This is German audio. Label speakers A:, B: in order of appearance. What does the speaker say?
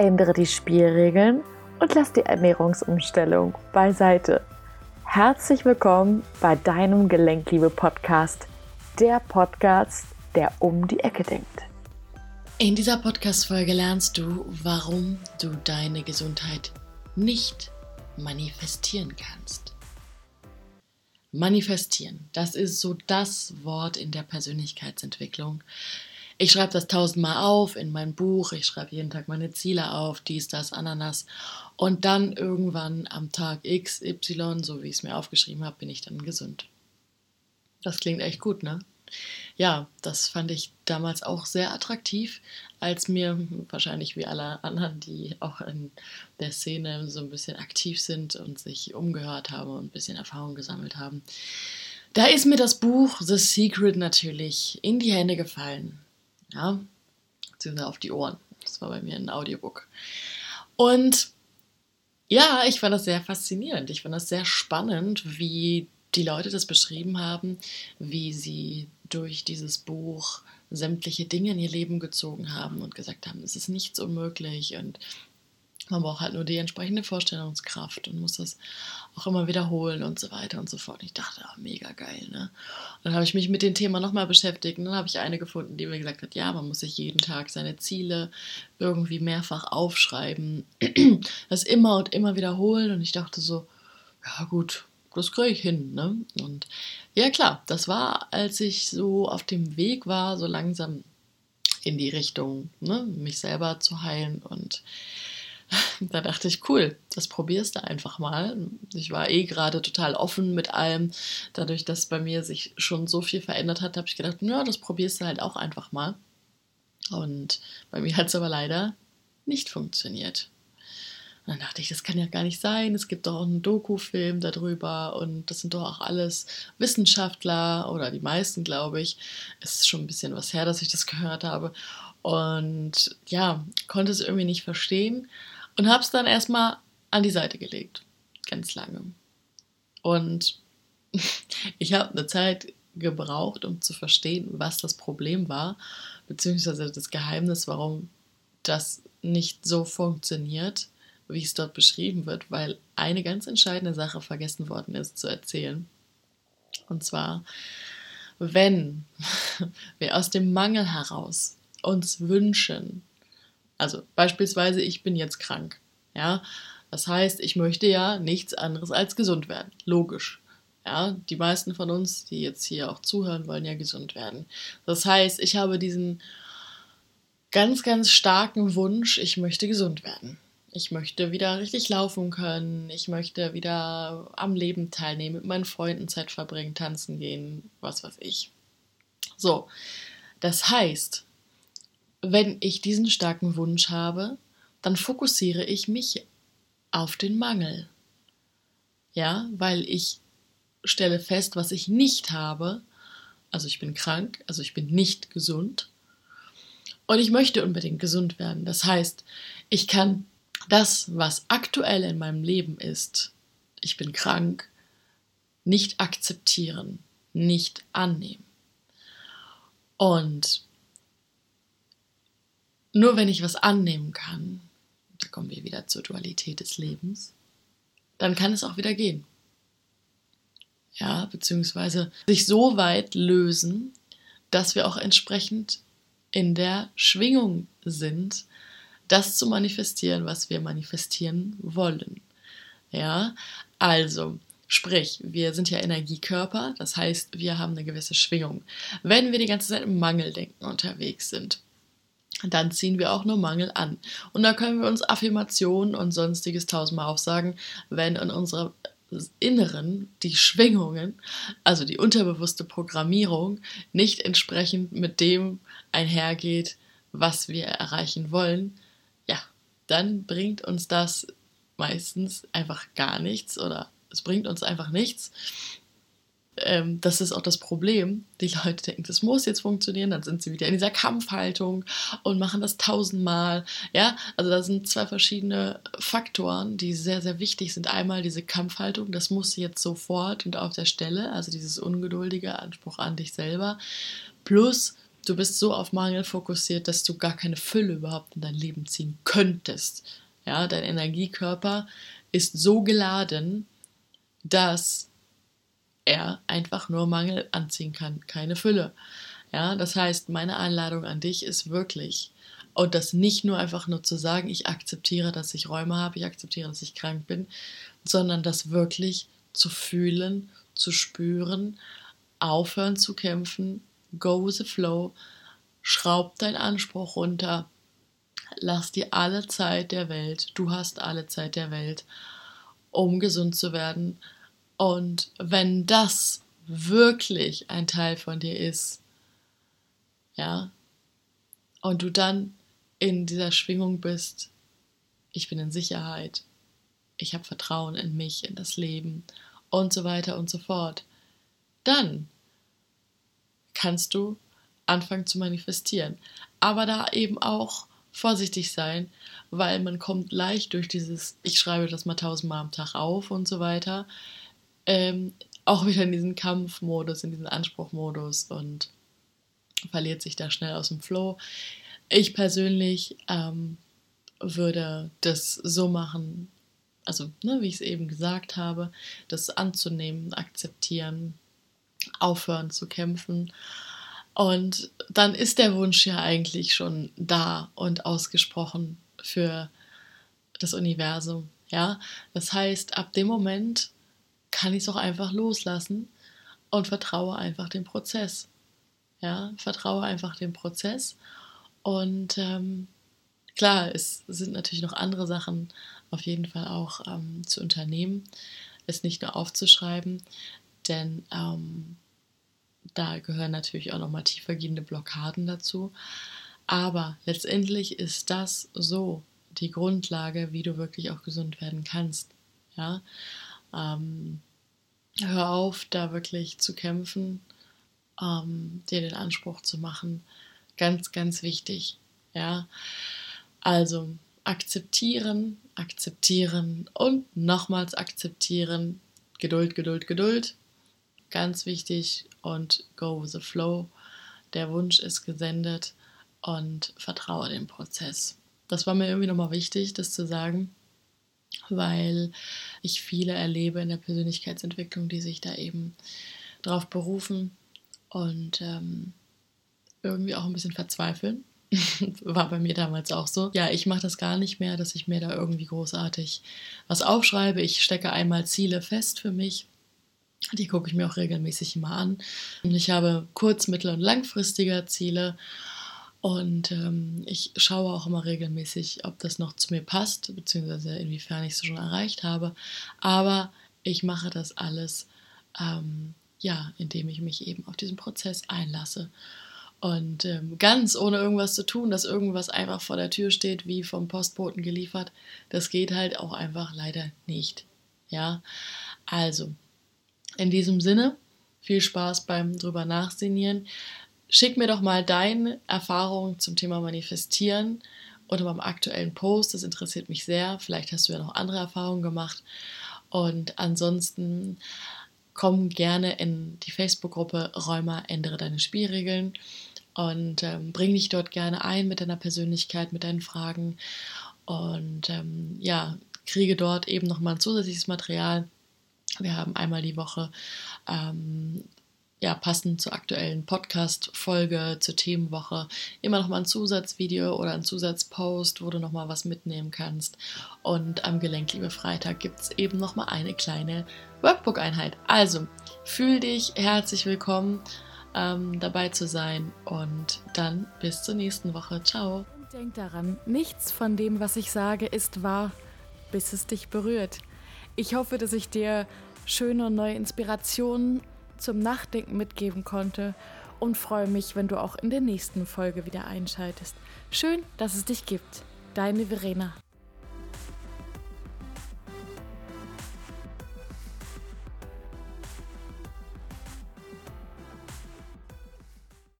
A: ändere die Spielregeln und lass die Ernährungsumstellung beiseite. Herzlich willkommen bei deinem Gelenkliebe-Podcast, der Podcast, der um die Ecke denkt.
B: In dieser Podcast-Folge lernst du, warum du deine Gesundheit nicht manifestieren kannst. Manifestieren, das ist so das Wort in der Persönlichkeitsentwicklung, ich schreibe das tausendmal auf in mein Buch, ich schreibe jeden Tag meine Ziele auf, dies, das, Ananas. Und dann irgendwann am Tag X, Y, so wie ich es mir aufgeschrieben habe, bin ich dann gesund. Das klingt echt gut, ne? Ja, das fand ich damals auch sehr attraktiv, als mir wahrscheinlich wie alle anderen, die auch in der Szene so ein bisschen aktiv sind und sich umgehört haben und ein bisschen Erfahrung gesammelt haben. Da ist mir das Buch The Secret natürlich in die Hände gefallen. Ja, beziehungsweise auf die Ohren. Das war bei mir ein Audiobook. Und ja, ich fand das sehr faszinierend. Ich fand das sehr spannend, wie die Leute das beschrieben haben, wie sie durch dieses Buch sämtliche Dinge in ihr Leben gezogen haben und gesagt haben, es ist nichts unmöglich und man braucht halt nur die entsprechende Vorstellungskraft und muss das auch immer wiederholen und so weiter und so fort. Und ich dachte, ach, mega geil, ne? Und dann habe ich mich mit dem Thema nochmal beschäftigt und dann habe ich eine gefunden, die mir gesagt hat, ja, man muss sich jeden Tag seine Ziele irgendwie mehrfach aufschreiben, das immer und immer wiederholen und ich dachte so, ja gut, das kriege ich hin, ne? Und ja klar, das war, als ich so auf dem Weg war, so langsam in die Richtung, ne, mich selber zu heilen und da dachte ich, cool, das probierst du einfach mal. Ich war eh gerade total offen mit allem. Dadurch, dass bei mir sich schon so viel verändert hat, habe ich gedacht, ja, das probierst du halt auch einfach mal. Und bei mir hat es aber leider nicht funktioniert. Und dann dachte ich, das kann ja gar nicht sein. Es gibt doch einen Doku-Film darüber und das sind doch auch alles Wissenschaftler oder die meisten, glaube ich. Es ist schon ein bisschen was her, dass ich das gehört habe. Und ja, konnte es irgendwie nicht verstehen und habe es dann erstmal an die Seite gelegt. Ganz lange. Und ich habe eine Zeit gebraucht, um zu verstehen, was das Problem war, beziehungsweise das Geheimnis, warum das nicht so funktioniert, wie es dort beschrieben wird, weil eine ganz entscheidende Sache vergessen worden ist zu erzählen. Und zwar, wenn wir aus dem Mangel heraus uns wünschen, also beispielsweise, ich bin jetzt krank. Ja, das heißt, ich möchte ja nichts anderes als gesund werden. Logisch. Ja, die meisten von uns, die jetzt hier auch zuhören, wollen ja gesund werden. Das heißt, ich habe diesen ganz, ganz starken Wunsch, ich möchte gesund werden. Ich möchte wieder richtig laufen können. Ich möchte wieder am Leben teilnehmen, mit meinen Freunden Zeit verbringen, tanzen gehen, was weiß ich. So, das heißt, wenn ich diesen starken Wunsch habe, dann fokussiere ich mich auf den Mangel. Ja, weil ich stelle fest, was ich nicht habe. Also ich bin krank, also ich bin nicht gesund. Und ich möchte unbedingt gesund werden. Das heißt, ich kann das, was aktuell in meinem Leben ist, ich bin krank, nicht akzeptieren, nicht annehmen. Und nur wenn ich was annehmen kann, da kommen wir wieder zur Dualität des Lebens, dann kann es auch wieder gehen. Ja, beziehungsweise sich so weit lösen, dass wir auch entsprechend in der Schwingung sind, das zu manifestieren, was wir manifestieren wollen. Ja, also, sprich, wir sind ja Energiekörper, das heißt, wir haben eine gewisse Schwingung. Wenn wir die ganze Zeit im Mangeldenken unterwegs sind, dann ziehen wir auch nur Mangel an. Und da können wir uns Affirmationen und sonstiges tausendmal aufsagen, wenn in unserer Inneren die Schwingungen, also die unterbewusste Programmierung, nicht entsprechend mit dem einhergeht, was wir erreichen wollen, ja, dann bringt uns das meistens einfach gar nichts oder es bringt uns einfach nichts ähm, das ist auch das Problem. Die Leute denken, das muss jetzt funktionieren, dann sind sie wieder in dieser Kampfhaltung und machen das tausendmal. Ja, also da sind zwei verschiedene Faktoren, die sehr, sehr wichtig sind. Einmal diese Kampfhaltung, das muss jetzt sofort und auf der Stelle, also dieses ungeduldige Anspruch an dich selber, plus du bist so auf Mangel fokussiert, dass du gar keine Fülle überhaupt in dein Leben ziehen könntest. Ja, dein Energiekörper ist so geladen, dass er einfach nur Mangel anziehen kann, keine Fülle. Ja, das heißt, meine Einladung an dich ist wirklich, und das nicht nur einfach nur zu sagen, ich akzeptiere, dass ich Räume habe, ich akzeptiere, dass ich krank bin, sondern das wirklich zu fühlen, zu spüren, aufhören zu kämpfen, go with the flow, schraub deinen Anspruch runter, lass dir alle Zeit der Welt, du hast alle Zeit der Welt, um gesund zu werden. Und wenn das wirklich ein Teil von dir ist, ja, und du dann in dieser Schwingung bist, ich bin in Sicherheit, ich habe Vertrauen in mich, in das Leben und so weiter und so fort, dann kannst du anfangen zu manifestieren. Aber da eben auch vorsichtig sein, weil man kommt leicht durch dieses, ich schreibe das mal tausendmal am Tag auf und so weiter, ähm, auch wieder in diesen Kampfmodus, in diesen Anspruchmodus und verliert sich da schnell aus dem Flow. Ich persönlich ähm, würde das so machen, also ne, wie ich es eben gesagt habe, das anzunehmen, akzeptieren, aufhören zu kämpfen. Und dann ist der Wunsch ja eigentlich schon da und ausgesprochen für das Universum. Ja, das heißt, ab dem Moment kann ich es auch einfach loslassen und vertraue einfach dem Prozess. Ja, vertraue einfach dem Prozess. Und ähm, klar, es sind natürlich noch andere Sachen auf jeden Fall auch ähm, zu unternehmen, es nicht nur aufzuschreiben, denn ähm, da gehören natürlich auch nochmal tiefergehende Blockaden dazu. Aber letztendlich ist das so die Grundlage, wie du wirklich auch gesund werden kannst. Ja, ähm, hör auf, da wirklich zu kämpfen, ähm, dir den Anspruch zu machen. Ganz, ganz wichtig. Ja, also akzeptieren, akzeptieren und nochmals akzeptieren. Geduld, Geduld, Geduld. Ganz wichtig und go with the flow. Der Wunsch ist gesendet und vertraue dem Prozess. Das war mir irgendwie nochmal wichtig, das zu sagen, weil ich viele erlebe in der Persönlichkeitsentwicklung, die sich da eben drauf berufen und ähm, irgendwie auch ein bisschen verzweifeln. War bei mir damals auch so. Ja, ich mache das gar nicht mehr, dass ich mir da irgendwie großartig was aufschreibe. Ich stecke einmal Ziele fest für mich die gucke ich mir auch regelmäßig immer an. Ich habe kurz-, mittel- und langfristige Ziele und ähm, ich schaue auch immer regelmäßig, ob das noch zu mir passt, beziehungsweise inwiefern ich es schon erreicht habe. Aber ich mache das alles, ähm, ja, indem ich mich eben auf diesen Prozess einlasse. Und ähm, ganz ohne irgendwas zu tun, dass irgendwas einfach vor der Tür steht, wie vom Postboten geliefert, das geht halt auch einfach leider nicht. Ja, also in diesem Sinne, viel Spaß beim drüber nachsinieren. Schick mir doch mal deine Erfahrungen zum Thema Manifestieren unter meinem aktuellen Post. Das interessiert mich sehr. Vielleicht hast du ja noch andere Erfahrungen gemacht. Und ansonsten komm gerne in die Facebook-Gruppe Räumer, ändere deine Spielregeln und ähm, bring dich dort gerne ein mit deiner Persönlichkeit, mit deinen Fragen und ähm, ja, kriege dort eben nochmal ein zusätzliches Material wir haben einmal die Woche ähm, ja, passend zur aktuellen Podcast-Folge, zur Themenwoche, immer noch mal ein Zusatzvideo oder ein Zusatzpost, wo du noch mal was mitnehmen kannst. Und am Gelenkliebe Freitag gibt es eben noch mal eine kleine Workbook-Einheit. Also, fühl dich herzlich willkommen, ähm, dabei zu sein und dann bis zur nächsten Woche. Ciao.
A: Und denk daran, nichts von dem, was ich sage, ist wahr, bis es dich berührt. Ich hoffe, dass ich dir schöne neue Inspirationen zum Nachdenken mitgeben konnte und freue mich, wenn du auch in der nächsten Folge wieder einschaltest. Schön, dass es dich gibt. Deine Verena.